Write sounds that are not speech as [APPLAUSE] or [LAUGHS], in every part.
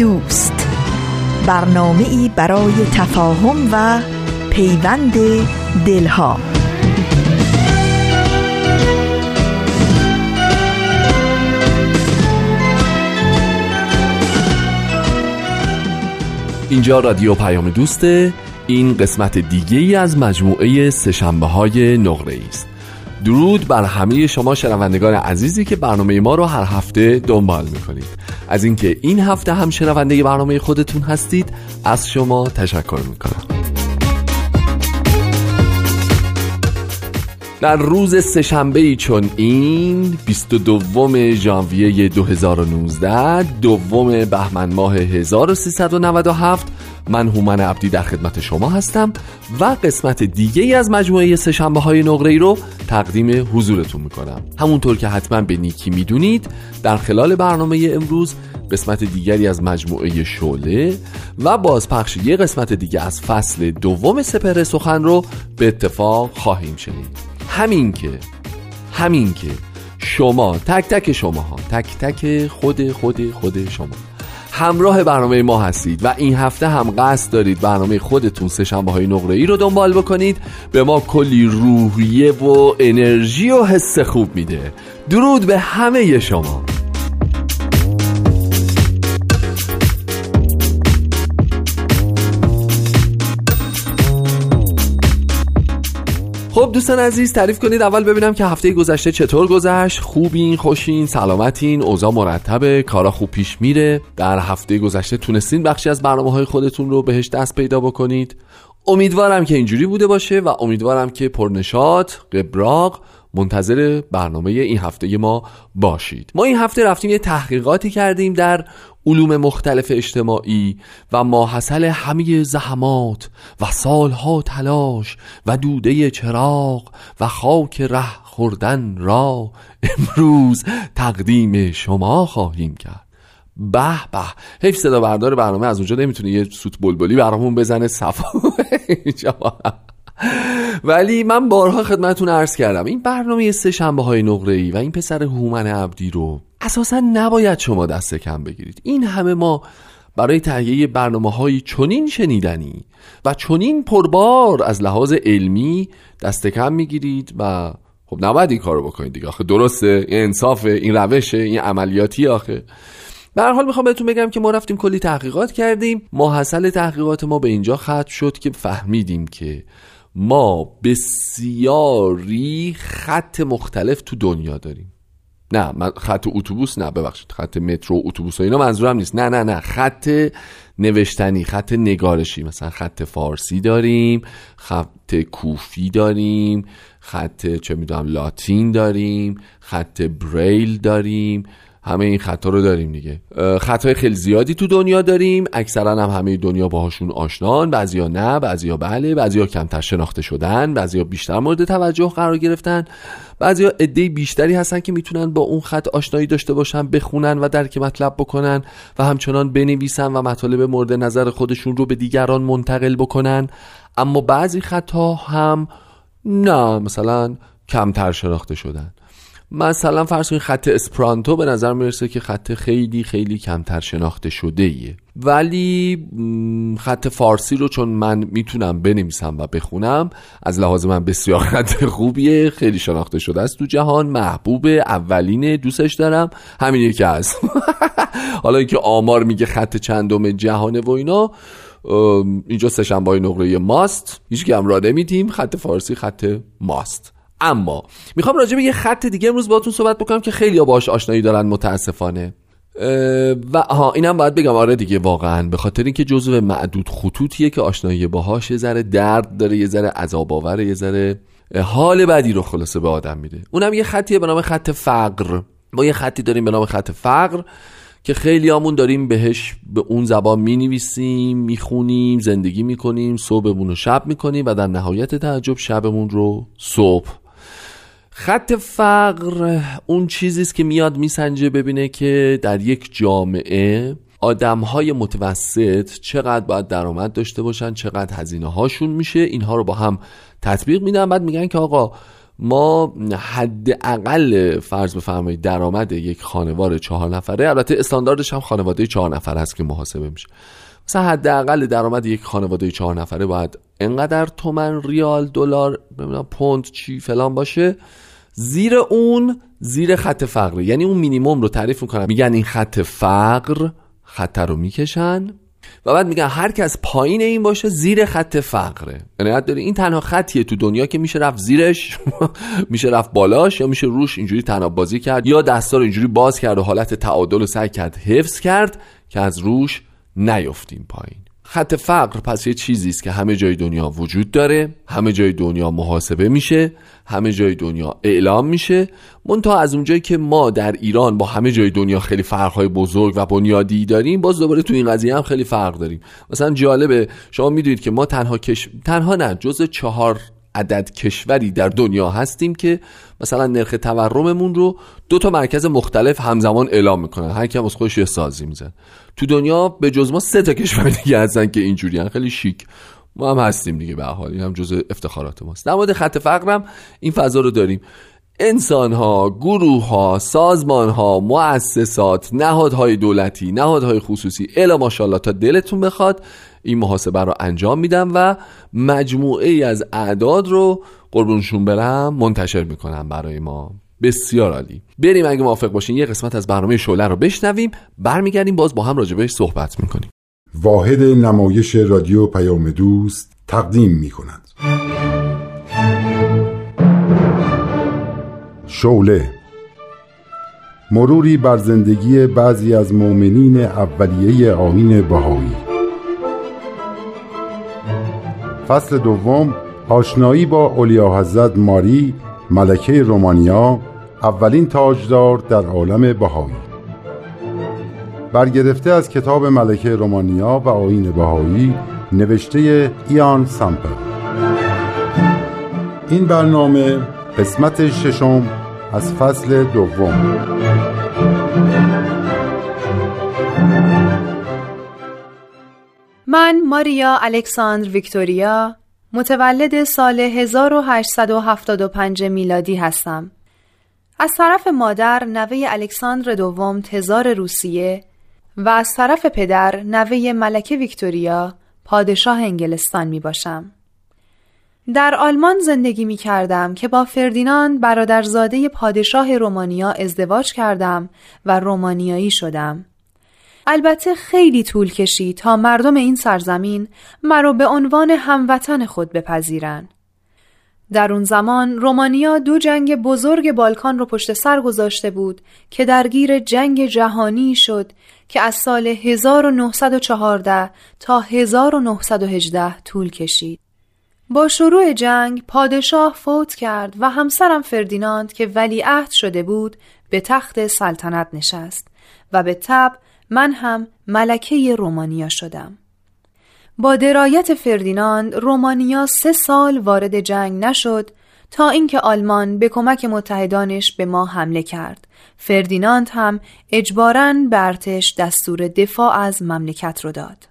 دوست. برنامه ای برای تفاهم و پیوند دلها. اینجا رادیو پیام دوسته این قسمت دیگه ای از مجموعه سشنبه های نقره است. درود بر همه شما شنوندگان عزیزی که برنامه ما رو هر هفته دنبال می‌کنید. از اینکه این هفته هم شنونده برنامه خودتون هستید از شما تشکر می‌کنم. در روز سهشنبه ای چون این 22 ژانویه 2019 دوم بهمن ماه 1397 من هومن عبدی در خدمت شما هستم و قسمت دیگه از مجموعه سهشنبه های نقره ای رو تقدیم حضورتون می‌کنم. همونطور که حتما به نیکی می‌دونید در خلال برنامه امروز قسمت دیگری از مجموعه شوله و بازپخش یه قسمت دیگه از فصل دوم سپر سخن رو به اتفاق خواهیم شنید. همین که همین که شما تک تک شما ها تک تک خود خود خود شما. همراه برنامه ما هستید و این هفته هم قصد دارید برنامه خودتون سه شنبه های نقره ای رو دنبال بکنید به ما کلی روحیه و انرژی و حس خوب میده. درود به همه شما. خب دوستان عزیز تعریف کنید. اول ببینم که هفته گذشته چطور گذشت. خوبین خوشین سلامتین اوضاع مرتبه کارا خوب پیش میره. در هفته گذشته تونستین بخشی از برنامه های خودتون رو بهش دست پیدا بکنید. امیدوارم که اینجوری بوده باشه و امیدوارم که پرنشات قبراق منتظر برنامه این هفته ما باشید. ما این هفته رفتیم یه تحقیقاتی کردیم در علوم مختلف اجتماعی و ماحصل همه زحمات و سالها تلاش و دوده چراغ و خاک ره خوردن را امروز تقدیم شما خواهیم کرد. به به حیف صدا بردار برنامه از اونجا نمی‌تونه یه سوت بلبلی برامون بزنه صفا. [LAUGHS] ولی من بارها خدمتون عرض کردم این برنامه سه شنبه های نقره ای و این پسر هومن عبدی رو اساسا نباید شما دست کم بگیرید. این همه ما برای تهیه برنامه های چنین شنیدنی و چنین پربار از لحاظ علمی دست کم می‌گیرید و خب نباید این کارو بکنید دیگه. آخه درسته این انصافه این روشه این عملیاتی آخه. به حال می‌خوام بهتون بگم که ما رفتیم کلی تحقیقات کردیم. ماحصل تحقیقات ما به اینجا ختم شد که فهمیدیم که ما بسیاری خط مختلف تو دنیا داریم. نه من خط اتوبوس نه ببخشید خط مترو اتوبوس و اینا منظورم نیست. نه نه نه خط نوشتنی خط نگارشی مثلا خط فارسی داریم خط کوفی داریم خط چه می‌دونم لاتین داریم خط بریل داریم همه این خطا رو داریم دیگه. خطای خیلی زیادی تو دنیا داریم. اکثرا هم همه دنیا باهاشون آشنان. بعضیا نه بعضیا بله بعضیا کمتر شناخته شدن بعضیا بیشتر مورد توجه قرار گرفتن. بعضیا عده بیشتری هستن که می‌تونن با اون خط آشنایی داشته باشن بخونن و درک مطلب بکنن و همچنان بنویسن و مطالب مورد نظر خودشون رو به دیگران منتقل بکنن. اما بعضی خطها هم نه مثلا کمتر شناخته شدن. مثلا فرض کنید خط اسپرانتو به نظر می‌رسه که خط خیلی خیلی کمتر شناخته شده ایه ولی خط فارسی رو چون من می‌تونم بنویسم و بخونم از لحاظ من بسیار [LAUGHS] خط خوبیه خیلی شناخته شده است تو جهان محبوب اولین دوستش دارم همین یکی هست [LAUGHS] حالا اینکه آمار میگه خط چندم جهانه و اینا اینجا سهشنبه نقره ماست هیچ هم را نمیدیم خط فارسی خط ماست. اما می‌خوام راجع به یه خط دیگه امروز باهاتون صحبت بکنم که خیلی باش آشنایی دارن متاسفانه. و ها اینم باید بگم آره دیگه واقعا. به خاطر اینکه جزو معدود خطوطیه که آشنایی باهاش یه ذره درد داره یه ذره عذاب آوره یه ذره حال بدی رو خلاصه به آدم میده. اونم یه خطیه به نام خط فقر. ما یه خطی داریم به نام خط فقر که خیلی آمون داریم بهش به اون زبان می نویسیم می خونیم زندگی می کنیم صبحمون رو شب می کنیم و در نهایت تعجب شبمون رو صبح خط فقر اون چیزی است که میاد میسنجه ببینه که در یک جامعه آدم های متوسط چقدر باید درآمد داشته باشن چقدر هزینه هاشون میشه اینها رو با هم تطبیق میدن. بعد میگن که آقا ما حداقل فرض بفرمایید درآمد یک خانوار چهار نفره البته استانداردش هم خانواده چهار نفر است که محاسبه میشه. مثلا حداقل درآمد یک خانواده چهار نفره باید انقدر تومن ریال دلار پوند چی فلان باشه. زیر اون زیر خط فقر. یعنی اون مینیموم رو تعریف می‌کنن میگن این خط فقر خط رو می‌کشن و بعد میگن هر کس پایین این باشه زیر خط فقره. یعنی داری این تنها خطیه تو دنیا که میشه رفت زیرش [LAUGHS] میشه رفت بالاش یا میشه روش اینجوری تناب بازی کرد یا دستا رو اینجوری باز کرد و حالت تعادل رو سعی کرد حفظ کرد که از روش نیفتیم پایین. خط فقر پس یه چیزی است که همه جای دنیا وجود داره همه جای دنیا محاسبه میشه همه جای دنیا اعلام میشه. منتها از اونجایی که ما در ایران با همه جای دنیا خیلی فرقهای بزرگ و بنیادی داریم باز دوباره تو این قضیه هم خیلی فرق داریم. مثلا جالبه شما می‌دونید که ما تنها کش... تنها نه جز چهار عدد کشوری در دنیا هستیم که مثلا نرخ تورممون رو دو تا مرکز مختلف همزمان اعلام می‌کنن. هر کم از خودش یه سازی میزن تو دنیا به جز ما سه تا کشور دیگه هستن که اینجوری خیلی شیک. ما هم هستیم دیگه به حال. این هم جزء افتخارات ماست. در مورد خط فقرم این فضا رو داریم. انسان ها، گروه ها، سازمان ها، مؤسسات، نهادهای دولتی، نهادهای خصوصی الا ماشاءالله تا دلتون بخواد این محاسبه رو انجام میدم و مجموعه ای از اعداد رو قربونشون برم منتشر می‌کنم برای ما. بسیار عالی. بریم اگه موافق باشین یه قسمت از برنامه شعله رو بشنویم برمیگردیم باز با هم راجبش صحبت می‌کنیم. واحد نمایش رادیو پیام دوست تقدیم می‌کند. شوله مروری بر زندگی بعضی از مؤمنین اولیه آین بهایی. فصل دوم آشنایی با اولیا حضرت ماری ملکه رومانیا اولین تاجدار در عالم بهایی. برگرفته از کتاب ملکه رومانیا و آین بهایی نوشته ایان سامپل. این برنامه قسمت ششم از فصل دوم. من ماریا الکساندر ویکتوریا متولد سال 1875 میلادی هستم. از طرف مادر نوه الکساندر دوم تزار روسیه و از طرف پدر نوه ملکه ویکتوریا پادشاه انگلستان می باشم. در آلمان زندگی می کردم که با فردیناند برادرزاده پادشاه رومانیا ازدواج کردم و رومانیایی شدم. البته خیلی طول کشید تا مردم این سرزمین مرا به عنوان هموطن خود بپذیرند. در اون زمان رومانیا دو جنگ بزرگ بالکان رو پشت سر گذاشته بود که درگیر جنگ جهانی شد که از سال 1914 تا 1918 طول کشید. با شروع جنگ پادشاه فوت کرد و همسرم فردیناند که ولیعهد شده بود به تخت سلطنت نشست و به تب من هم ملکه رومانیا شدم. با درایت فردیناند رومانیا سه سال وارد جنگ نشد تا اینکه آلمان به کمک متحدانش به ما حمله کرد. فردیناند هم اجباراً به دستور دفاع از مملکت رو داد.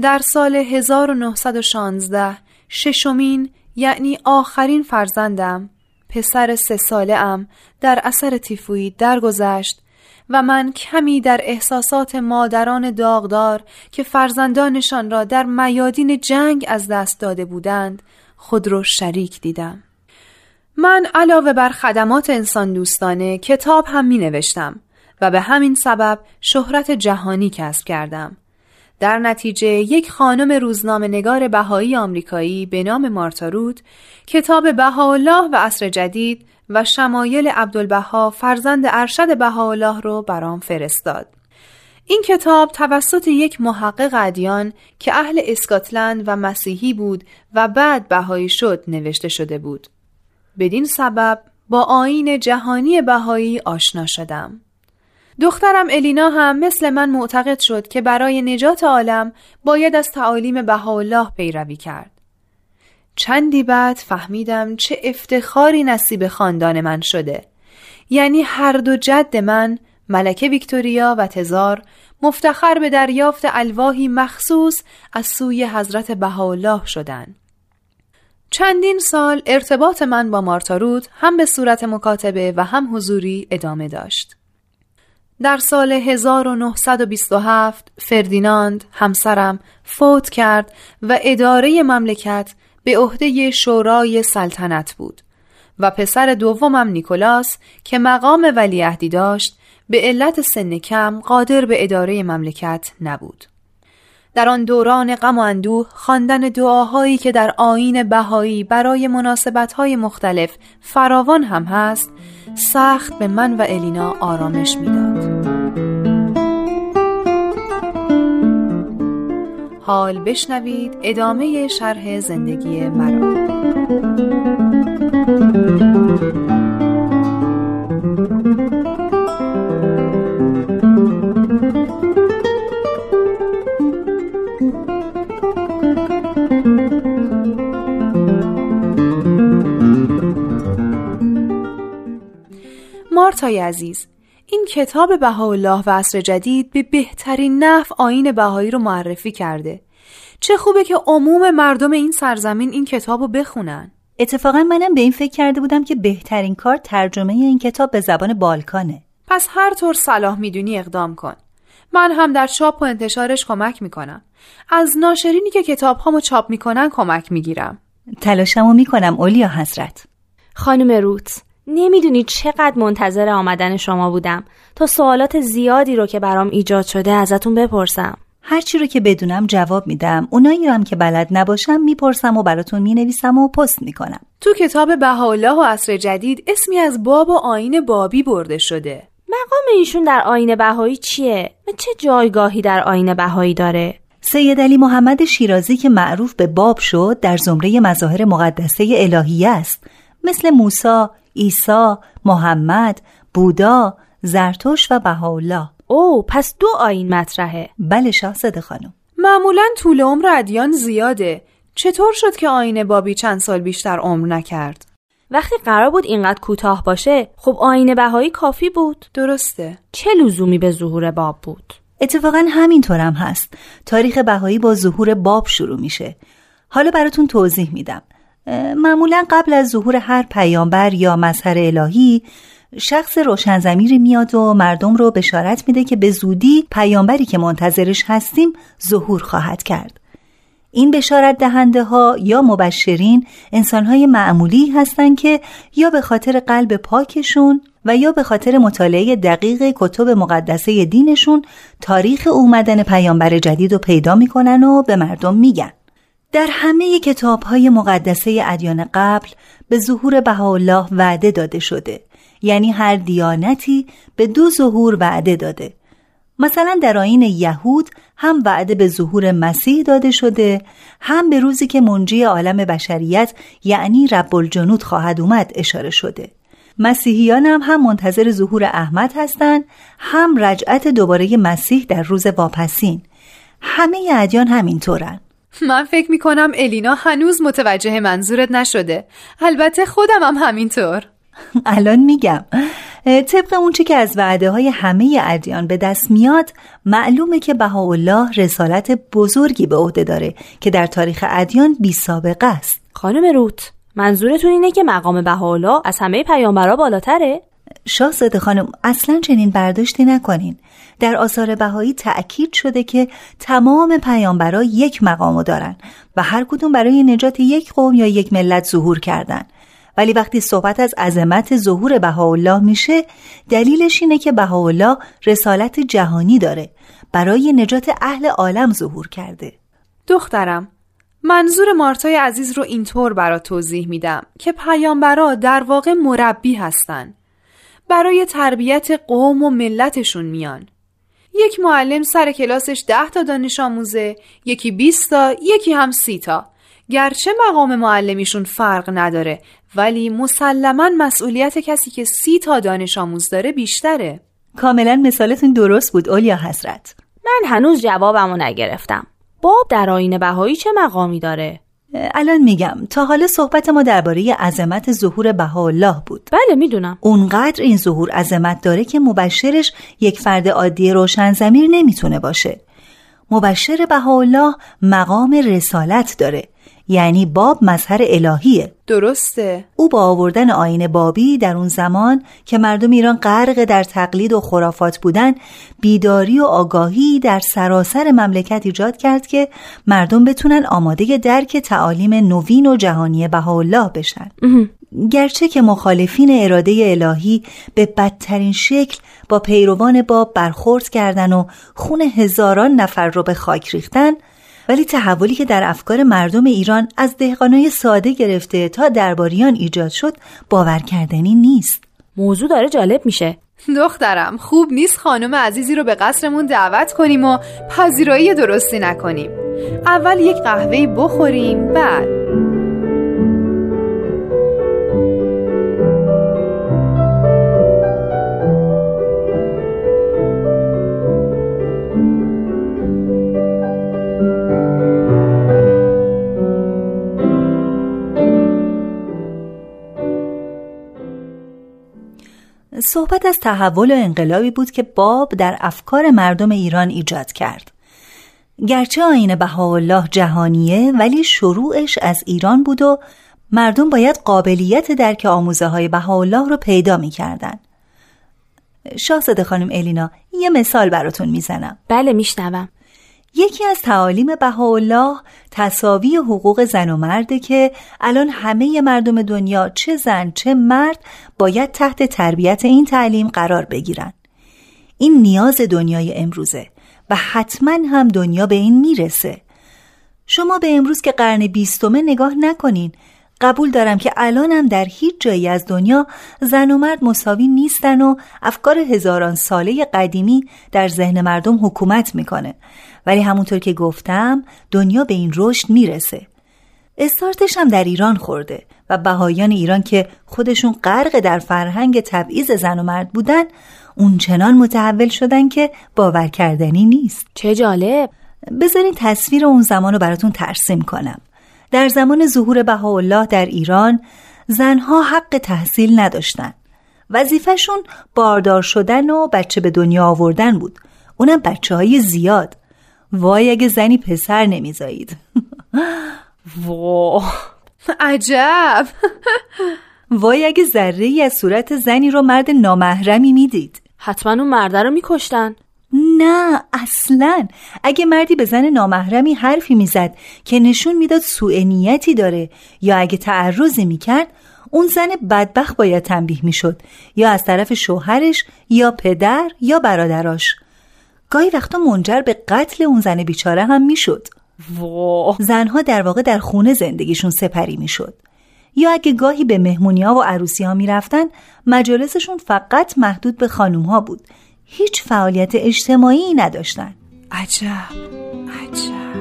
در سال 1916 ششمین یعنی آخرین فرزندم پسر سه ساله ام در اثر تیفوید درگذشت و من کمی در احساسات مادران داغدار که فرزندانشان را در میادین جنگ از دست داده بودند خود را شریک دیدم. من علاوه بر خدمات انسان دوستانه کتاب هم می نوشتم و به همین سبب شهرت جهانی کسب کردم. در نتیجه یک خانم روزنامه نگار بهایی آمریکایی به نام مارتاروت کتاب بهاءالله و عصر جدید و شمایل عبدالبها فرزند ارشد بهاءالله رو برام فرستاد. این کتاب توسط یک محقق ادیان که اهل اسکاتلند و مسیحی بود و بعد بهایی شد نوشته شده بود. بدین سبب با آین جهانی بهایی آشنا شدم. دخترم الینا هم مثل من معتقد شد که برای نجات عالم باید از تعالیم بهاءالله پیروی کرد. چندی بعد فهمیدم چه افتخاری نصیب خاندان من شده. یعنی هر دو جد من ملکه ویکتوریا و تزار مفتخر به دریافت الواهی مخصوص از سوی حضرت بهاءالله شدند. چندین سال ارتباط من با مارتاروت هم به صورت مکاتبه و هم حضوری ادامه داشت. در سال 1927 فردیناند همسرم فوت کرد و اداره مملکت به عهده شورای سلطنت بود و پسر دومم نیکولاس که مقام ولیعهدی داشت به علت سن کم قادر به اداره مملکت نبود. در آن دوران غم و اندوه خواندن دعاهایی که در آین بهایی برای مناسبتهای مختلف فراوان هم هست سخت به من و الینا آرامش می‌داد. حال بشنوید ادامه شرح زندگی مرا. مارتای عزیز این کتاب بهاءالله و عصر جدید به بهترین نحو آین بهایی رو معرفی کرده. چه خوبه که عموم مردم این سرزمین این کتاب رو بخونن. اتفاقا منم به این فکر کرده بودم که بهترین کار ترجمه این کتاب به زبان بالکانه. پس هر طور صلاح می‌دونی اقدام کن. من هم در چاپ و انتشارش کمک می‌کنم. از ناشرینی که کتاب هامو چاپ می‌کنن کمک می‌گیرم. تلاشمو می‌کنم اولیا حضرت. خانم روت نمی‌دونی چقدر منتظر آمدن شما بودم. تا سوالات زیادی رو که برام ایجاد شده ازتون بپرسم. هرچی رو که بدونم جواب میدم. اونایی رو هم که بلد نباشم می‌پرسم و براتون می‌نویسم و پست می‌کنم. تو کتاب بهاءالله و عصر جدید اسمی از باب و آین بابی برده شده. مقام ایشون در آین بهایی چیه؟ و چه جایگاهی در آین بهایی داره؟ سید علی محمد شیرازی که معروف به باب شد در زمره مظاهر مقدسه الهیه است. مثل موسی، عیسی، محمد، بودا، زرتوش و بهاءالله. او پس دو آین مطرحه. بله شاهزاده خانم. معمولا طول عمر ادیان زیاده. چطور شد که آین بابی چند سال بیشتر عمر نکرد؟ وقتی قرار بود اینقدر کوتاه باشه خب آین بهایی کافی بود. درسته. چه لزومی به ظهور باب بود؟ اتفاقا همینطورم هست. تاریخ بهایی با ظهور باب شروع میشه. حالا براتون توضیح میدم. معمولا قبل از ظهور هر پیامبر یا مظهر الهی شخص روشنزمیری میاد و مردم رو بشارت میده که به زودی پیامبری که منتظرش هستیم ظهور خواهد کرد. این بشارت دهنده ها یا مبشرین انسان های معمولی هستند که یا به خاطر قلب پاکشون و یا به خاطر مطالعه دقیق کتب مقدسه دینشون تاریخ اومدن پیامبر جدید رو پیدا می‌کنن و به مردم میگن. در همه کتاب های مقدسه ادیان قبل به ظهور بهاءالله وعده داده شده. یعنی هر دیانتی به دو ظهور وعده داده. مثلا در آین یهود هم وعده به ظهور مسیح داده شده هم به روزی که منجی عالم بشریت یعنی رب الجنود خواهد اومد اشاره شده. مسیحیان هم هم منتظر ظهور احمد هستند هم رجعت دوباره مسیح در روز واپسین. همه ادیان همینطورن. من فکر می‌کنم الینا هنوز متوجه منظورت نشده. البته خودم هم همینطور. [LAUGHS] الان میگم. طبق اونچه که از وعده های همه ادیان به دست میاد معلومه که بهاءالله رسالت بزرگی به عهده داره که در تاریخ ادیان بی سابقه است. خانم روت منظورتون اینه که مقام بهاءالله از همه پیامبرا بالاتره؟ شاهزاده خانم اصلا چنین برداشتی نکنین. در آثار بهایی تأکید شده که تمام پیامبرا یک مقامو دارن و هر کدوم برای نجات یک قوم یا یک ملت ظهور کردن. ولی وقتی صحبت از عظمت ظهور بهاءالله میشه دلیلش اینه که بهاءالله رسالت جهانی داره. برای نجات اهل عالم ظهور کرده. دخترم منظور مارتای عزیز رو اینطور برات توضیح میدم که پیامبرا در واقع مربی هستن. برای تربیت قوم و ملتشون میان. یک معلم سر کلاسش ده تا دانش آموزه یکی 20 تا یکی هم سی تا. گرچه مقام معلمیشون فرق نداره ولی مسلما مسئولیت کسی که سی تا دانش آموز داره بیشتره. کاملا مثالتون درست بود اولیا حضرت. من هنوز جوابمو نگرفتم. باب در آین بهایی چه مقامی داره؟ الان میگم تا حالا صحبت ما درباره عظمت ظهور بهاءالله بود. بله می‌دونم. اونقدر این ظهور عظمت داره که مبشرش یک فرد عادی روشن زمیر نمی‌تونه باشه. مبشر بهاءالله مقام رسالت داره. یعنی باب مظهر الهیه. درسته. او با آوردن آین بابی در اون زمان که مردم ایران غرق در تقلید و خرافات بودن بیداری و آگاهی در سراسر مملکت ایجاد کرد که مردم بتونن آماده درک تعالیم نوین و جهانی بهاءالله بشن. گرچه که مخالفین اراده الهی به بدترین شکل با پیروان باب برخورد کردن و خون هزاران نفر رو به خاک ریختن ولی تحولی که در افکار مردم ایران از دهقانای ساده گرفته تا درباریان ایجاد شد باور کردنی نیست. موضوع داره جالب میشه. دخترم خوب نیست خانم عزیزی رو به قصرمون دعوت کنیم و پذیرایی درستی نکنیم. اول یک قهوه بخوریم بعد. صحبت از تحول و انقلابی بود که باب در افکار مردم ایران ایجاد کرد. گرچه آین بهاءالله جهانیه ولی شروعش از ایران بود و مردم باید قابلیت درک آموزه های بهاءالله رو پیدا می‌کردن. شاهزاده خانم الینا یه مثال براتون می‌زنم. بله میشنوم. یکی از تعالیم بهاءالله تصاوی حقوق زن و مرده که الان همه مردم دنیا چه زن چه مرد باید تحت تربیت این تعلیم قرار بگیرن. این نیاز دنیای امروزه و حتما هم دنیا به این می‌رسه. شما به امروز که قرن بیستمه نگاه نکنین قبول دارم که الانم در هیچ جایی از دنیا زن و مرد مساوی نیستن و افکار هزاران ساله قدیمی در ذهن مردم حکومت می‌کنه. ولی همونطور که گفتم دنیا به این رشد می‌رسه. استارتش هم در ایران خورده و بهایان ایران که خودشون غرق در فرهنگ تبعیض زن و مرد بودن اونچنان متحول شدن که باور کردنی نیست. چه جالب. بذارین تصویر اون زمان رو براتون ترسیم کنم. در زمان ظهور بهاءالله در ایران زنها حق تحصیل نداشتن. وظیفهشون باردار شدن و بچه به دنیا آوردن بود. اونم بچه های زیاد. وای اگه زنی پسر نمیزایید. وا عجب. وای اگه ذره ای از صورت زنی رو مرد نامحرمی می‌دید. حتما اون مرده رو میکشتن. نه اصلا. اگه مردی به زن نامحرمی حرفی می‌زد که نشون می‌داد سوء نیتی داره یا اگه تعرضی می‌کرد اون زن بدبخت باید تنبیه می‌شد. یا از طرف شوهرش یا پدر یا برادراش. گاهی وقتا منجر به قتل اون زن بیچاره هم می‌شد. زنها در واقع در خونه زندگیشون سپری می‌شد. یا اگه گاهی به مهمونی ها و عروسی ها می‌رفتن مجالسشون فقط محدود به خانوم ها بود. هیچ فعالیت اجتماعی نداشتن. عجب. عجب.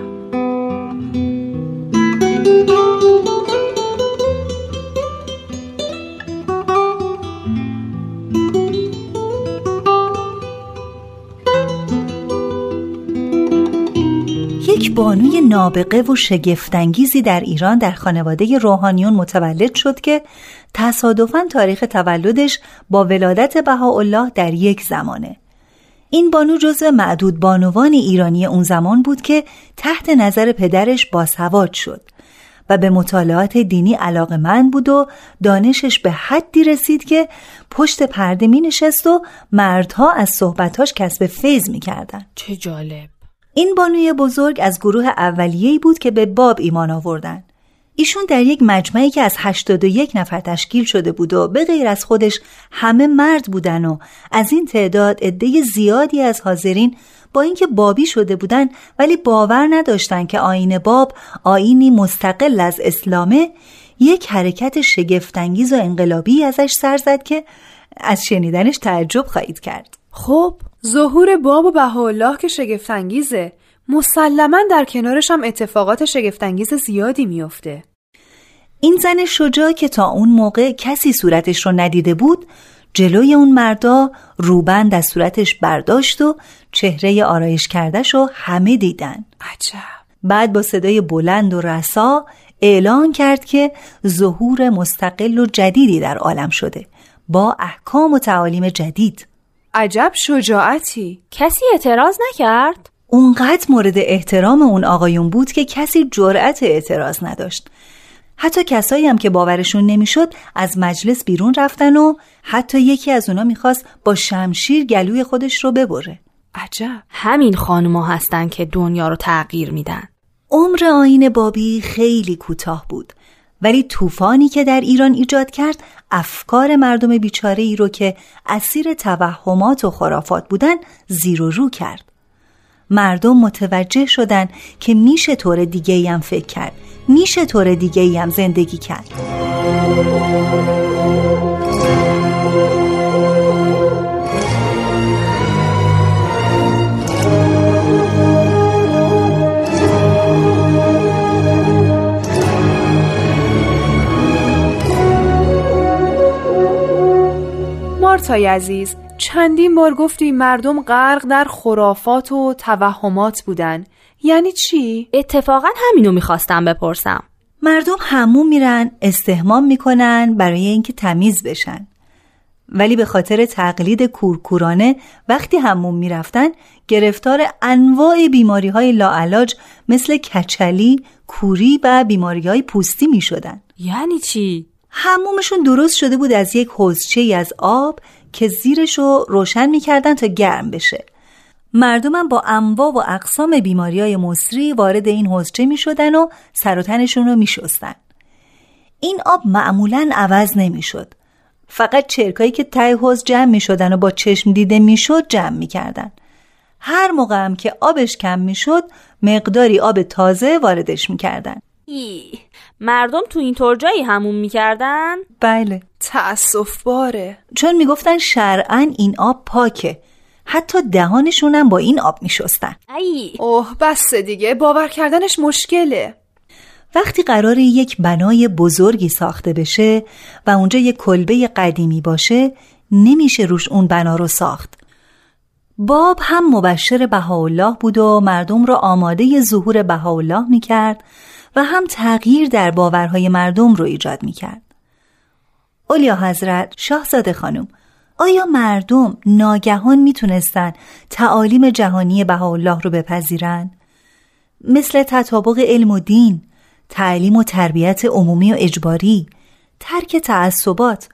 یک بانوی نابغه و شگفتانگیزی در ایران در خانواده روحانیون متولد شد که تصادفاً تاریخ تولدش با ولادت بهاءالله در یک زمانه این بانو جزو معدود بانوان ایرانی اون زمان بود که تحت نظر پدرش باسواد شد و به مطالعات دینی علاقه من بود و دانشش به حدی رسید که پشت پرده می نشست و مردها از صحبتاش کسب فیض می کردن. چه جالب این بانوی بزرگ از گروه اولیه‌ای بود که به باب ایمان آوردن. ایشون در یک مجمعی که از 81 نفر تشکیل شده بود و به غیر از خودش همه مرد بودن و از این تعداد عده زیادی از حاضرین با اینکه بابی شده بودن ولی باور نداشتن که آین باب آینی مستقل از اسلامه یک حرکت شگفتانگیز و انقلابی ازش سر زد که از شنیدنش تعجب خواهید کرد. خب ظهور باب و بهاءالله که شگفتانگیزه. مسلما در کنارش هم اتفاقات شگفتانگیز زیادی میافته. این زن شجاع که تا اون موقع کسی صورتش رو ندیده بود جلوی اون مردا روبند از صورتش برداشت و چهره آرایش کردش رو همه دیدن. عجب. بعد با صدای بلند و رسا اعلان کرد که ظهور مستقل و جدیدی در عالم شده. با احکام و تعالیم جدید. عجب شجاعتی. کسی اعتراض نکرد؟ اونقدر مورد احترام اون آقایون بود که کسی جرأت اعتراض نداشت. حتی کسایی هم که باورشون نمی‌شد از مجلس بیرون رفتن و حتی یکی از اونا می‌خواست با شمشیر گلوی خودش رو ببره. عجب. همین خانوما هستن که دنیا رو تغییر میدن. عمر آین بابی خیلی کوتاه بود. ولی طوفانی که در ایران ایجاد کرد افکار مردم بیچاره ای رو که اسیر توهمات و خرافات بودن زیر و رو کرد. مردم متوجه شدن که میشه طور دیگه فکر کرد میشه طور دیگه زندگی کرد. مارتای عزیز چندین بار گفتی مردم غرق در خرافات و توهمات بودن یعنی چی؟ اتفاقا همینو می‌خواستم بپرسم مردم همون میرن استهمام می‌کنن برای اینکه تمیز بشن ولی به خاطر تقلید کورکورانه وقتی همون می‌رفتن گرفتار انواع بیماری های لاعلاج مثل کچلی، کوری و بیماری های پوستی می شدن. یعنی چی؟ همومشون درست شده بود از یک حوزچه از آب که زیرش رو روشن می‌کردن تا گرم بشه مردمم با انواع و اقسام بیماری های مصری وارد این حوزچه می شدن و سر و تنشون رو می شستن. این آب معمولا عوض نمی شد. فقط چرکایی که تای حوز جمع می شدن و با چشم دیده می شد جمع می کردن. هر موقع هم که آبش کم می شد مقداری آب تازه واردش می کردن. ای مردم تو این طور جایی همون می‌کردن؟ بله. تأصف باره چون می‌گفتن شرعا این آب پاکه. حتی دهانشونم با این آب میشستن. ای. اوه بس دیگه. باور کردنش مشکله. وقتی قرار یک بنای بزرگی ساخته بشه و اونجا یک کلبه قدیمی باشه نمیشه روش اون بنا رو ساخت. باب هم مبشر بهاءالله بود و مردم را آماده ظهور بهاءالله می‌کرد و هم تغییر در باورهای مردم رو ایجاد می‌کرد اولیا حضرت شاهزاده خانم آیا مردم ناگهان می‌تونستن تعالیم جهانی بهاءالله رو بپذیرن؟ مثل تطابق علم و دین، تعلیم و تربیت عمومی و اجباری، ترک تعصبات،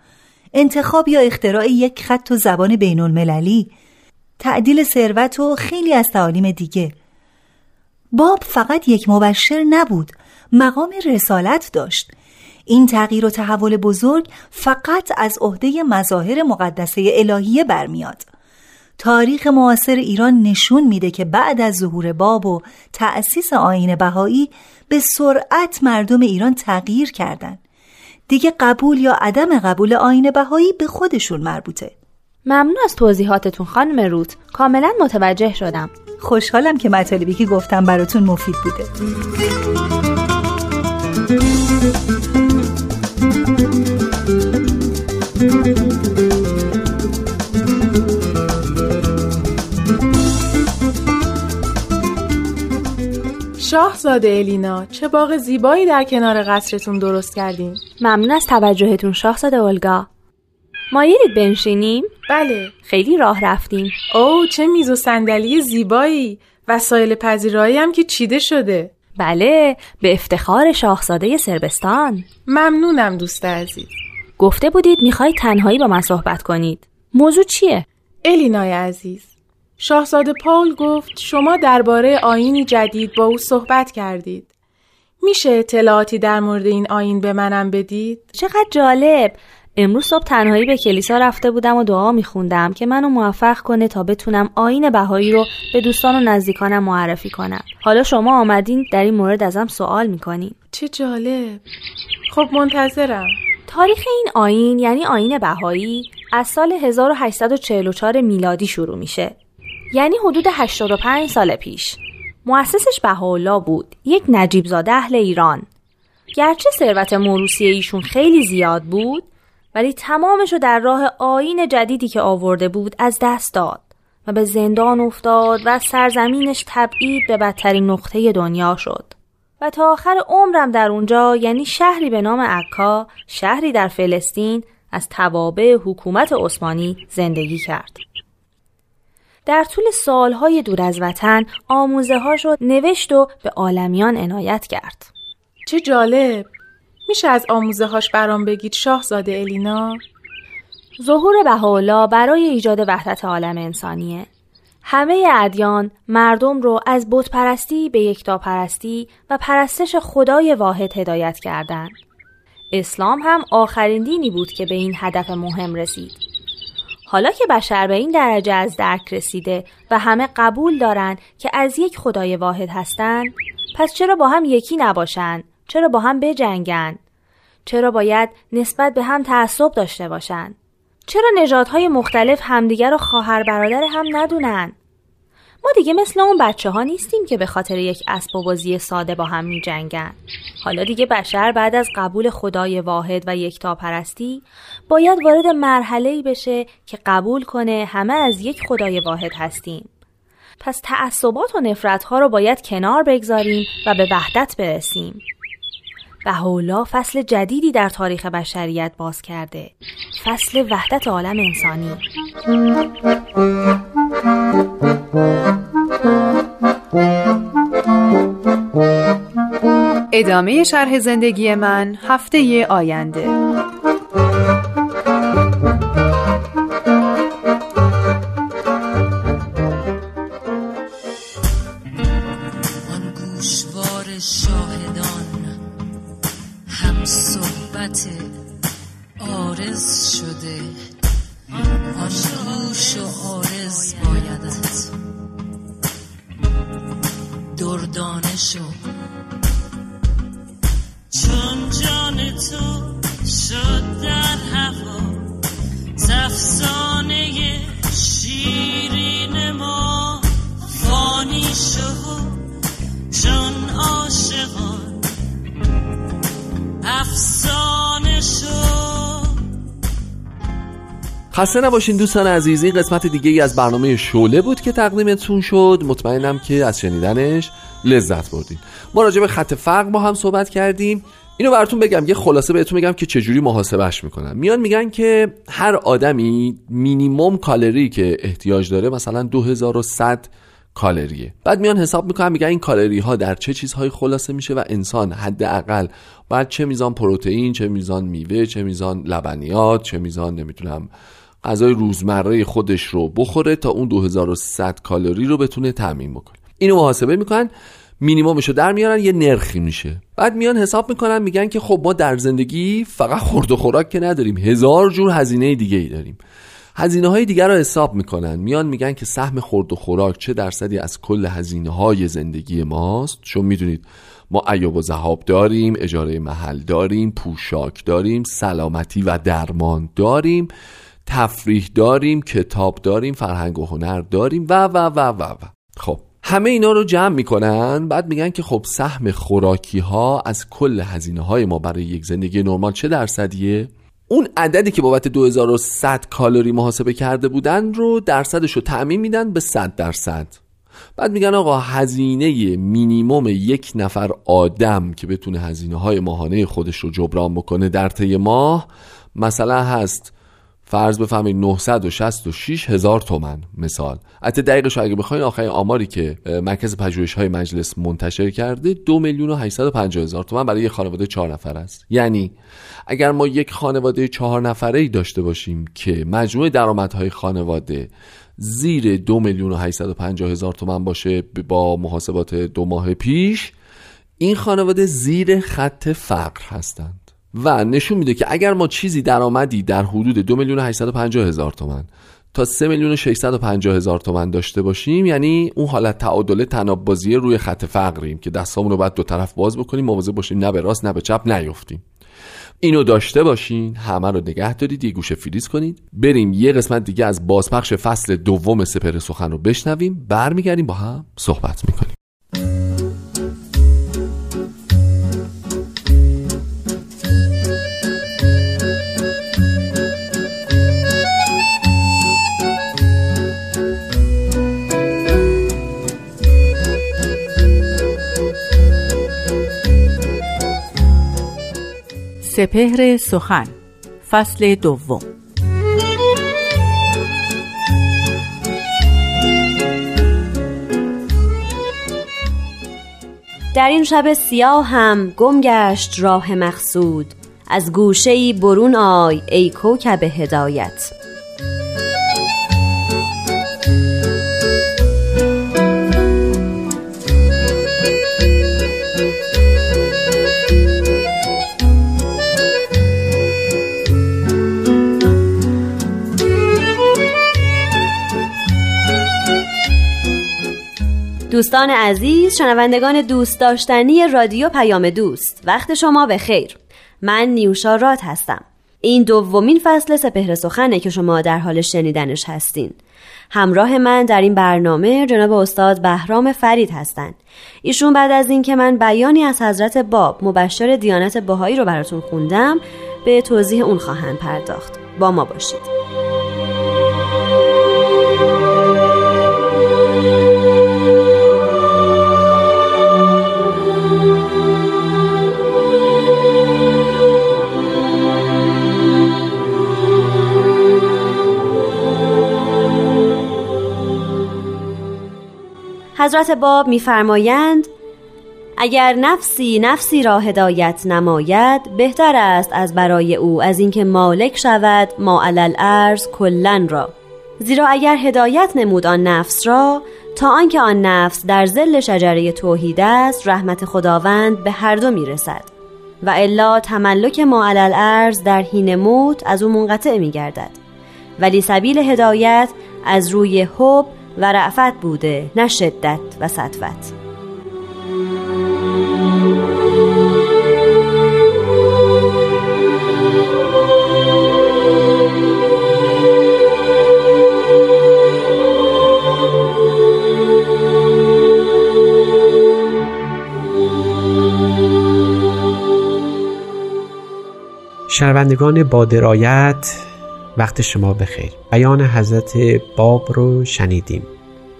انتخاب یا اختراع یک خط و زبان بین المللی، تعدیل ثروت و خیلی از تعالیم دیگه. باب فقط یک مبشر نبود، مقام رسالت داشت. این تغییر و تحول بزرگ فقط از عهده مظاهر مقدسه الهیه برمیاد. تاریخ معاصر ایران نشون میده که بعد از ظهور باب و تأسیس آین بهایی به سرعت مردم ایران تغییر کردند. دیگه قبول یا عدم قبول آین بهایی به خودشون مربوطه. ممنون از توضیحاتتون خانم روت. کاملا متوجه شدم. خوشحالم که مطالبی که گفتم براتون مفید بوده. شاهزاده الینا چه باغ زیبایی در کنار قصرتون درست کردیم ممنون از توجهتون شاهزاده اولگا. مایلید بنشینیم؟ بله. خیلی راه رفتیم. او چه میز و صندلی زیبایی. وسایل پذیرایی هم که چیده شده. بله به افتخار شاهزاده سربستان. ممنونم دوست عزیز. گفته بودید می‌خواید تنهایی با من صحبت کنید. موضوع چیه؟ الینای عزیز شاهزاده پاول گفت شما درباره آینی جدید با او صحبت کردید. میشه اطلاعاتی در مورد این آین به منم بدید؟ چقدر جالب! امروز صبح تنهایی به کلیسا رفته بودم و دعا میخوندم که منو موفق کنه تا بتونم آین بهایی رو به دوستان و نزدیکانم معرفی کنم. حالا شما آمدین در این مورد ازم سوال می‌کنین. چه جالب. خب منتظرم. تاریخ این آین یعنی آین بهایی از سال 1844 میلادی شروع میشه. یعنی حدود 85 سال پیش. مؤسسش بهاءالله بود یک نجیب زاده اهل ایران. گرچه ثروت موروسی ایشون خیلی زیاد بود ولی تمامش رو در راه آین جدیدی که آورده بود از دست داد و به زندان افتاد و سرزمینش تبعید به بدترین نقطه دنیا شد و تا آخر عمرم در اونجا یعنی شهری به نام عکا شهری در فلسطین از توابع حکومت عثمانی زندگی کرد در طول سالهای دور از وطن آموزه هاشو نوشت و به عالمیان عنایت کرد. چه جالب! میشه از آموزه هاش برام بگید شاهزاده الینا؟ ظهور بهاءالله برای ایجاد وحدت عالم انسانیه. همه ادیان مردم رو از بت پرستی به یکتاپرستی و پرستش خدای واحد هدایت کردند. اسلام هم آخرین دینی بود که به این هدف مهم رسید. حالا که بشر به این درجه از درک رسیده و همه قبول دارن که از یک خدای واحد هستند، پس چرا با هم یکی نباشند؟ چرا با هم بجنگن؟ چرا باید نسبت به هم تعصب داشته باشند؟ چرا نژادهای مختلف همدیگر رو خواهر برادر هم ندونن؟ ما دیگه مثل اون بچه ها نیستیم که به خاطر یک اسب و بازی ساده با هم می جنگن. حالا دیگه بشر بعد از قبول خدای واحد و یکتاپرستی باید وارد مرحله بشه که قبول کنه همه از یک خدای واحد هستیم. پس تعصبات و نفرت ها رو باید کنار بگذاریم و به وحدت برسیم. حولا فصل جدیدی در تاریخ بشریت باز کرده. فصل وحدت عالم انسانی. ادامه شرح زندگی من هفته آینده. خسته نباشین دوستان عزیزی قسمت دیگه ای از برنامه شوله بود که تقدیمتون شد. مطمئنم که از شنیدنش لذت بردین. ما راجع به خط فرق با هم صحبت کردیم. اینو براتون بگم یه خلاصه بهتون بگم که چجوری محاسبهش می‌کنن. میان میگن که هر آدمی مینیموم کالری که احتیاج داره مثلا 2100 کالریه. بعد میان حساب می‌کنن میگن این کالری ها در چه چیزهایی خلاصه میشه و انسان حداقل باید چه میزان پروتئین چه میزان میوه چه میزان لبنیات چه میزان نمی‌تونم غذای روزمره خودش رو بخوره تا اون 2100 کالری رو بتونه تامین بکنه. اینو محاسبه می‌کنن مینیمومش رو در میارن یه نرخی میشه. بعد میان حساب می‌کنن میگن که خب ما در زندگی فقط خورد و خوراک که نداریم هزار جور هزینه دیگه ای داریم. هزینه های دیگر رو حساب می‌کنن. میان میگن که سهم خورد و خوراک چه درصدی از کل هزینه های زندگی ماست. چون می‌دونید ما ایاب و زهاب داریم اجاره محل داریم پوشاک داریم سلامتی و درمان داریم. تفریح داریم کتاب داریم فرهنگ و هنر داریم و و و و و. خب همه اینا رو جمع می‌کنن بعد میگن که خب سهم خوراکی ها از کل هزینه های ما برای یک زندگی نرمال چه درصدیه؟ اون عددی که بابت 2100 کالری محاسبه کرده بودن رو درصدش رو تعمین میدن به 100 درصد. بعد میگن آقا هزینه مینیموم یک نفر آدم که بتونه هزینه های ماهانه خودش رو جبران بکنه در طی ماه مثلا هست فرض بفهمید 966 هزار تومن. مثال. حتی دقیقش اگه بخواین آخرین آماری که مرکز پژوهش های مجلس منتشر کرده دو میلیون و 850 هزار تومن برای یک خانواده چهار نفر است. یعنی اگر ما یک خانواده چهار نفره ای داشته باشیم که مجموع درآمدهای خانواده زیر دو میلیون و 850 هزار تومن باشه با محاسبات دو ماه پیش این خانواده زیر خط فقر هستند و نشون میده که اگر ما چیزی درآمدی در حدود دو میلیون هزار تومن تا 3 میلیون و هزار تومن داشته باشیم یعنی اون حالت تعادل تناب بازی روی خط فقریم که دستامون رو باید دو طرف باز بکنیم مواظب باشیم نه به راست نه به چپ نیفتیم. اینو داشته باشین همه رو نگه دارید یه گوشه فریز کنید بریم یه قسمت دیگه از بازپخش فصل دوم سپر سخن رو بشنویم برمیگردیم با هم صحبت می‌کنیم. سپهر سخن فصل دوم. در این شب سیاه هم گم گشت راه مقصود از گوشه برون آی ای کوکب هدایت. دوستان عزیز شنوندگان دوست داشتنی رادیو پیام دوست. وقت شما به خیر. من نیوشا رات هستم. این دومین فصل سپهر سخنه که شما در حال شنیدنش هستین. همراه من در این برنامه جناب استاد بهرام فرید هستند. ایشون بعد از اینکه من بیانی از حضرت باب مبشر دیانت بهایی رو براتون خوندم به توضیح اون خواهند پرداخت. با ما باشید. حضرت باب میفرمایند اگر نفسی نفسی را هدایت نماید بهتر است از برای او از اینکه مالک شود ما علل ارز کلن را. زیرا اگر هدایت نمود آن نفس را تا آنکه آن نفس در زل شجره توحید است رحمت خداوند به هر دو می‌رسد. و الا تملک ما علل ارز در حین موت از او منقطع میگردد. ولی سبیل هدایت از روی حب و رعفت بوده نه شدت و سطوت. شنوندگان با درایت وقت شما بخیر. بیان حضرت باب رو شنیدیم.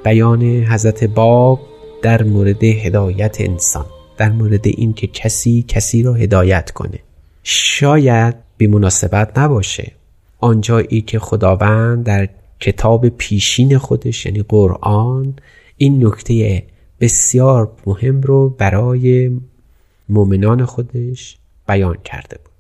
بیان حضرت باب در مورد هدایت انسان در مورد این که کسی کسی رو هدایت کنه. شاید بی مناسبت نباشه. آنجایی که خداوند در کتاب پیشین خودش یعنی قرآن این نکته بسیار مهم رو برای مؤمنان خودش بیان کرده بود.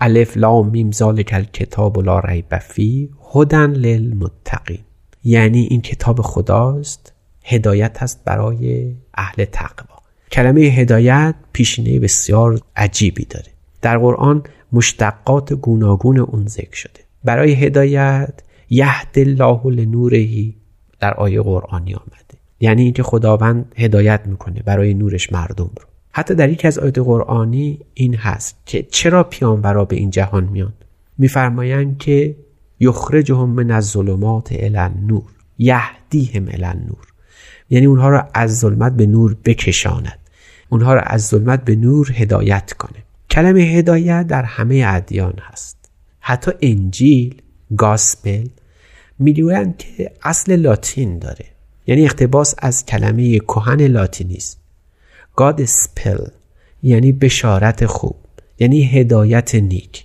الف لام میم ذالک کتاب لا ریب فی هدن للمتقین. یعنی این کتاب خداست هدایت هست برای اهل تقوا. کلمه هدایت پیشینه بسیار عجیبی داره. در قرآن مشتقات گوناگون اون ذکر شده. برای هدایت یهد الله لنورهی در آیه قرآنی آمده. یعنی اینکه خداوند هدایت می‌کنه برای نورش مردم رو. حتی در یکی از آیات قرآنی این هست که چرا پیامبرا به این جهان میان؟ میفرمایند که یخرجهم من الظلمات الی النور یهدیهم الی النور. یعنی اونها را از ظلمت به نور بکشاند. اونها را از ظلمت به نور هدایت کنه. کلمه هدایت در همه ادیان هست. حتی انجیل گاسپل می‌گویند که اصل لاتین داره. یعنی اقتباس از کلمه کهن لاتینی است گاد سپل یعنی بشارت خوب. یعنی هدایت نیک.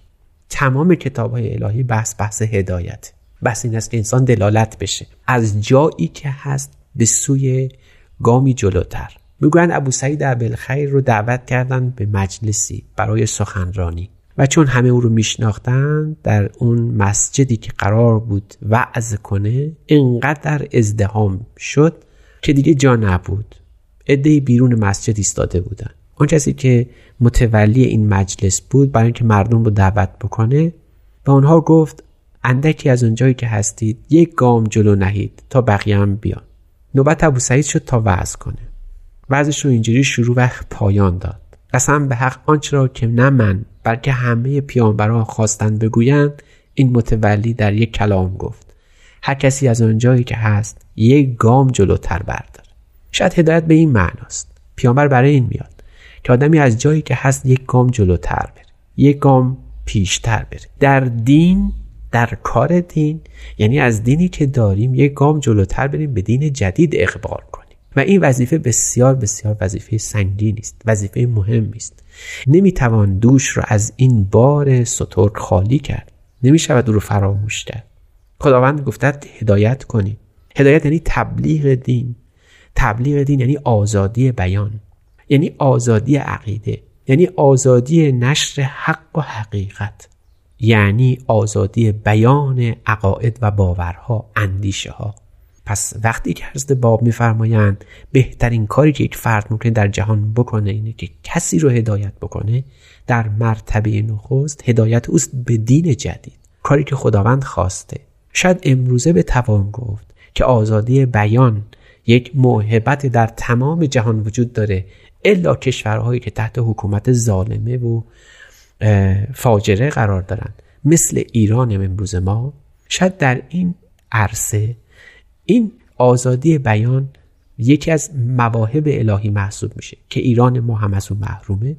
تمام کتاب های الهی بحث بحث هدایت. بحث این است که انسان دلالت بشه. از جایی که هست به سوی گامی جلوتر. می‌گویند ابو سعید ابوالخیر رو دعوت کردن به مجلسی برای سخنرانی. و چون همه او رو میشناختند در اون مسجدی که قرار بود وعظ کنه انقدر ازدهام شد که دیگه جا نبود. عدهای بیرون مسجد ایستاده بودن. اون کسی که متولی این مجلس بود برای اینکه مردم رو دعوت بکنه به آنها گفت اندکی از اونجایی که هستید یک گام جلو نهید تا بقیه هم بیان. نوبت ابو سعید شد تا وعظ کنه. وعظش رو اینجوری شروع و پایان داد. قسم به حق آنچه را که نه من بلکه همه پیانبران خواستند بگویند این متولی در یک کلام گفت. هر کسی از آنجایی که هست یک گام جلوتر بردار شاید هدایت به این معناست. پیامبر برای این میاد که آدمی از جایی که هست یک گام جلوتر بره یک گام پیشتر بره. در دین در کار دین یعنی از دینی که داریم یک گام جلوتر بریم به دین جدید اقبال کنیم. و این وظیفه بسیار بسیار وظیفه سنگینی است وظیفه مهمی است نمی‌توان دوش رو از این بار سترک خالی کرد. نمی‌شود او رو فراموش کرد. خداوند گفته هدایت کنید. هدایت یعنی تبلیغ دین. تبلیغ دین یعنی آزادی بیان یعنی آزادی عقیده یعنی آزادی نشر حق و حقیقت یعنی آزادی بیان عقاید و باورها اندیشه ها پس وقتی که حضرت باب میفرمایند بهترین کاری که یک فرد ممکن در جهان بکنه اینه که کسی رو هدایت بکنه در مرتبه نخست هدایت اوست به دین جدید. کاری که خداوند خواسته. شاید امروزه به توان گفت که آزادی بیان یک موهبت در تمام جهان وجود داره الا کشورهایی که تحت حکومت ظالمه و فاجره قرار دارند. مثل ایران امروز ما شاید در این عرصه این آزادی بیان یکی از مواهب الهی محسوب میشه که ایران ما هم از اون محرومه.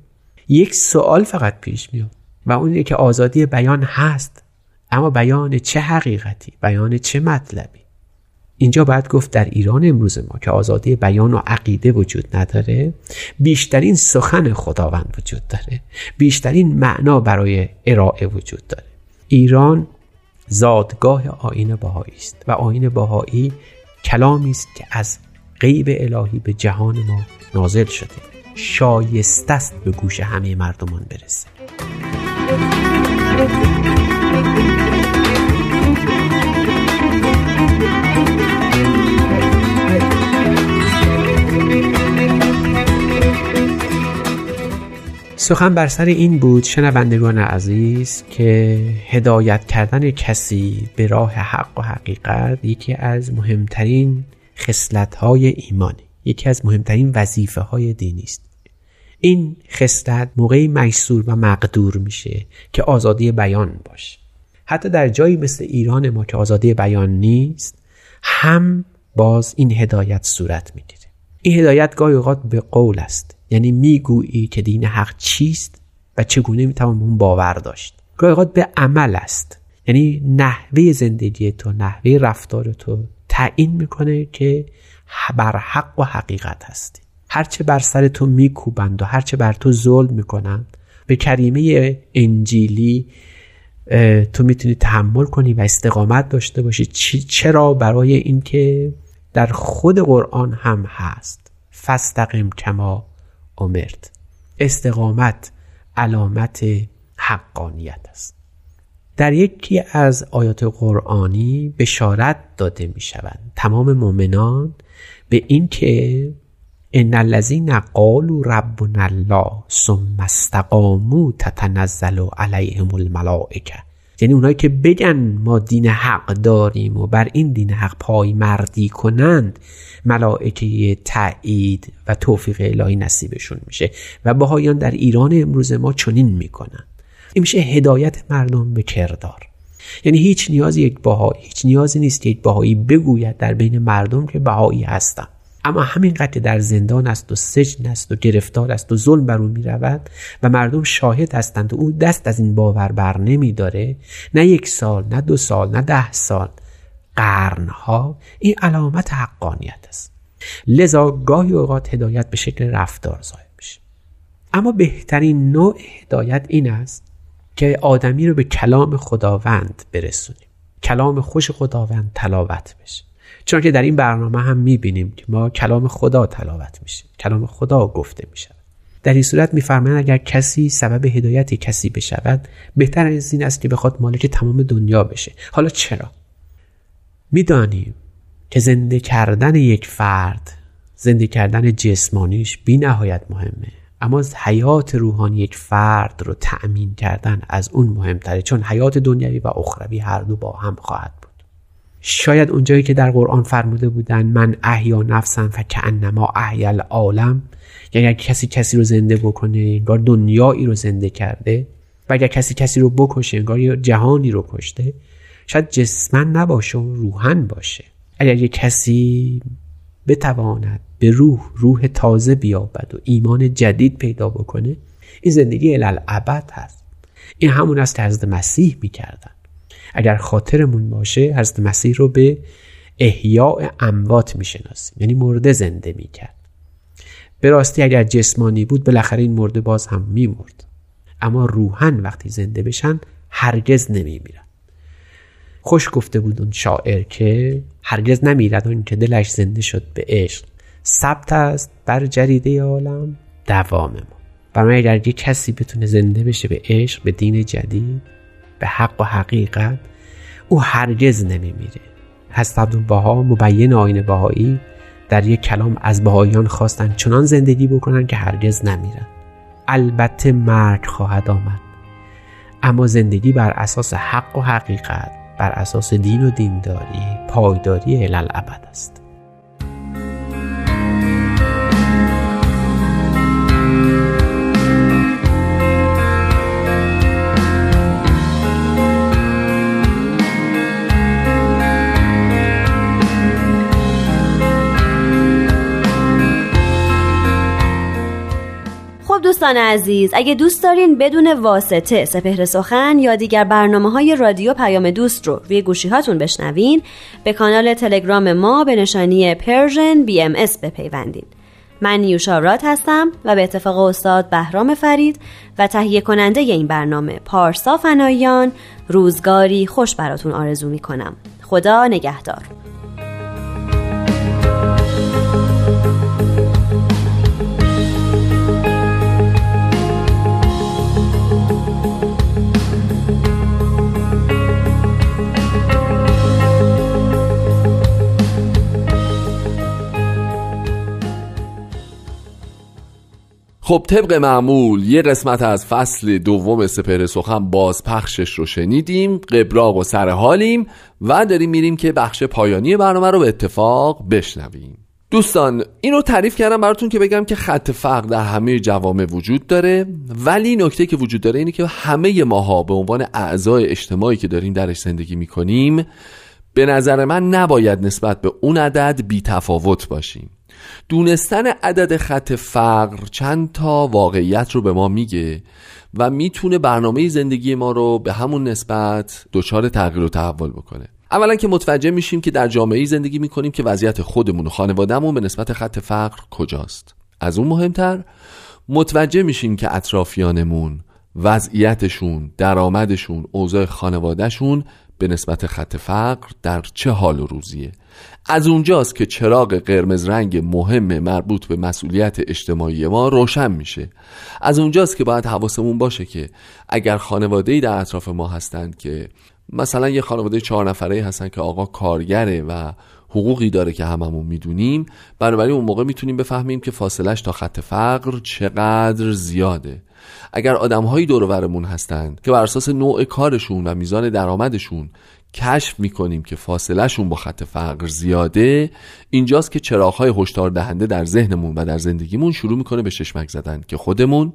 یک سوال فقط پیش میاد و اون که آزادی بیان هست اما بیان چه حقیقتی؟ بیان چه مطلبی؟ اینجا باید گفت در ایران امروز ما که آزادی بیان و عقیده وجود نداره بیشترین سخن خداوند وجود داره بیشترین معنا برای ارائه وجود داره. ایران زادگاه آین باهایی است و آین باهایی کلامی است که از غیب الهی به جهان ما نازل شده. شایسته است به گوش همه مردمان برسه. سخن بر سر این بود شنوندگان عزیز که هدایت کردن کسی به راه حق و حقیقت یکی از مهمترین خصلت های ایمانی یکی از مهمترین وظیفه های دینی است. این خصلت موقعی میسور و مقدور میشه که آزادی بیان باشه. حتی در جایی مثل ایران ما که آزادی بیان نیست هم باز این هدایت صورت می‌گیره. این هدایت گاهی اوقات به قول است. یعنی می‌گویی که دین حق چیست و چگونه می‌توان اون باور داشت. گاهی اوقات به عمل است. یعنی نحوه زندگی تو نحوه رفتار تو تعیین می‌کنه که بر حق و حقیقت هستی. هرچه بر سر تو میکوبند و هرچه بر تو ظلم می‌کنند به کریمه انجیلی تو می‌تونی تحمل کنی و استقامت داشته باشی. چرا؟ برای اینکه در خود قرآن هم هست. فستقیم کما امرت استقامت علامت حقانیت است. در یکی از آیات قرآنی بشارت داده می شوند تمام مؤمنان به این که ان الذین قالوا ربنا الله ثم استقاموا تتنزل علیهم الملائکه. یعنی اونایی که بگن ما دین حق داریم و بر این دین حق پای مردی کنند ملائکه تایید و توفیق الهی نصیبشون میشه و بهایان در ایران امروز ما چنین می‌کنن. این میشه هدایت مردم به کردار. یعنی هیچ نیازی یک باهایی هیچ نیازی نیست که یک باهایی بگوید در بین مردم که بهایی هستم اما که در زندان است و سجن است و گرفتار است و ظلم بر او می رود و مردم شاهد هستند و او دست از این باور بر نمی داره نه یک سال نه دو سال نه ده سال. قرنها این علامت حقانیت است. لذا گاهی اوقات هدایت به شکل رفتار ظاهر میشه. اما بهترین نوع هدایت این است که آدمی رو به کلام خداوند برسونیم. کلام خوش خداوند تلاوت بشه. چون که در این برنامه هم می‌بینیم که ما کلام خدا تلاوت میشه کلام خدا گفته میشه در این صورت میفرمایند اگر کسی سبب هدایت کسی بشود بهتر از این است که بخواد مالک تمام دنیا بشه. حالا چرا؟ می‌دانیم که زنده کردن یک فرد زنده کردن جسمانیش بی نهایت مهمه. اما از حیات روحانی یک فرد رو تأمین کردن از اون مهمتره چون حیات دنیوی و اخروی هر دو با هم خواهد بود. شاید اونجایی که در قرآن فرموده بودن من احیا نفسم فکعنما احیا العالم یعنی اگر کسی کسی رو زنده بکنه انگار دنیایی رو زنده کرده و اگر کسی کسی رو بکشه انگار جهانی رو کشته شاید جسمن نباشه و روحن باشه. اگر یک کسی بتواند به روح روح تازه بیابد و ایمان جدید پیدا بکنه این زندگی الالعبد هست. این همون که حضرت مسیح می‌کردن. اگر خاطرمون باشه حضرت مسیح رو به احیاء اموات می‌شناسیم. یعنی مرده زنده می‌کرد. به راستی اگر جسمانی بود بالاخره این مرده باز هم میمرد. اما روحن وقتی زنده بشن هرگز نمیمیرن. خوش گفته بود اون شاعر که هرگز نمیرد اون که دلش زنده شد به عشق. ثبت است بر جریده عالم دوام ما. برای اگر یه کسی بتونه زنده بشه به عشق به دین جدید به حق و حقیقت او هرگز نمیمیره. هست عبدالبها مبین آین بهایی در یک کلام از بهاییان خواستن چنان زندگی بکنن که هرگز نمیرن. البته مرگ خواهد آمد. اما زندگی بر اساس حق و حقیقت بر اساس دین و دینداری پایداری الالعبد است. دوستان عزیز اگه دوست دارین بدون واسطه سپهر سخن یا دیگر برنامه های رادیو پیام دوست رو روی گوشی هاتون بشنوین به کانال تلگرام ما به نشانی Persian BMS بپیوندین. من نیوشا راد هستم و به اتفاق استاد بهرام فرید و تهیه کننده این برنامه پارسا فنایان روزگاری خوش براتون آرزو می کنم خدا نگهدار. خب طبق معمول یه قسمت از فصل دوم سپر سخن بازپخشش رو شنیدیم قبراق و سر حالیم و داریم میریم که بخش پایانی برنامه رو به اتفاق بشنویم. دوستان اینو تعریف کردم براتون که بگم که خط فقر در همه جوامع وجود داره ولی نکته که وجود داره اینه که همه ماها به عنوان اعضای اجتماعی که داریم درش زندگی می‌کنیم به نظر من نباید نسبت به اون عدد بی تفاوت باشیم. دونستن عدد خط فقر چند تا واقعیت رو به ما میگه و می‌تونه برنامه زندگی ما رو به همون نسبت دچار تغییر و تحول بکنه. اولا که متوجه میشیم که در جامعه زندگی می‌کنیم که وضعیت خودمون و خانوادهمون به نسبت خط فقر کجاست. از اون مهمتر متوجه میشیم که اطرافیانمون وضعیتشون درآمدشون اوضاع خانوادهشون به نسبت خط فقر در چه حال و روزیه. از اونجاست که چراغ قرمز رنگ مهم مربوط به مسئولیت اجتماعی ما روشن میشه. از اونجاست که باید حواسمون باشه که اگر خانواده در اطراف ما هستند که مثلا یه خانواده چهار نفره هستن که آقا کارگره و حقوقی داره که هممون می‌دونیم بنابراین اون موقع می‌تونیم بفهمیم که فاصلش تا خط فقر چقدر زیاده. اگر آدمهایی دور هستند که بر اساس نوع کارشون و میزان درآمدشون کشف می‌کنیم که فاصلهشون با خط فقر زیاده اینجاست که چراغهای هشدار دهنده در ذهنمون و در زندگیمون شروع می‌کنه به ششمک زدن. که خودمون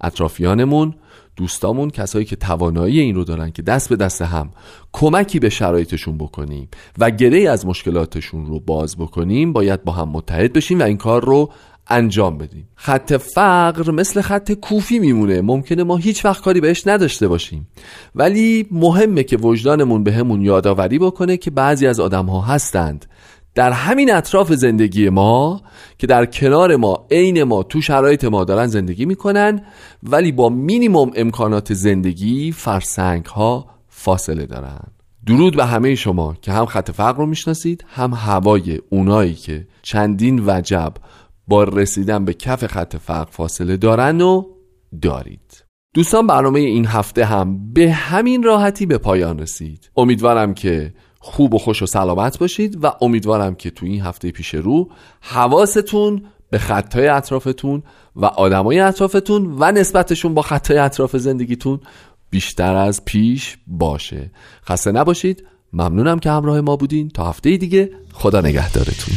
اطرافیانمون دوستامون کسایی که توانایی این رو دارن که دست به دست هم کمکی به شرایطشون بکنیم و گره از مشکلاتشون رو باز بکنیم باید با هم متحد بشیم و این کار رو انجام بدیم. خط فقر مثل خط کوفی میمونه. ممکنه ما هیچ وقت کاری بهش نداشته باشیم. ولی مهمه که وجدانمون به همون یادآوری بکنه که بعضی از آدم ها هستند. در همین اطراف زندگی ما که در کنار ما عین ما تو شرایط ما دارن زندگی می‌کنن ولی با مینیموم امکانات زندگی فرسنگ ها فاصله دارن. درود به همه شما که هم خط فقر رو می‌شناسید هم هوای اونایی که چندین وجب با رسیدن به کف خط فقر فاصله دارن و دارید. دوستان برنامه این هفته هم به همین راحتی به پایان رسید. امیدوارم که خوب و خوش و سلامت باشید و امیدوارم که تو این هفته پیش رو حواستون به خطای اطرافتون و آدمای اطرافتون و نسبتشون با خطای اطراف زندگیتون بیشتر از پیش باشه. خسته نباشید. ممنونم که همراه ما بودین. تا هفته دیگه خدا نگهدارتون.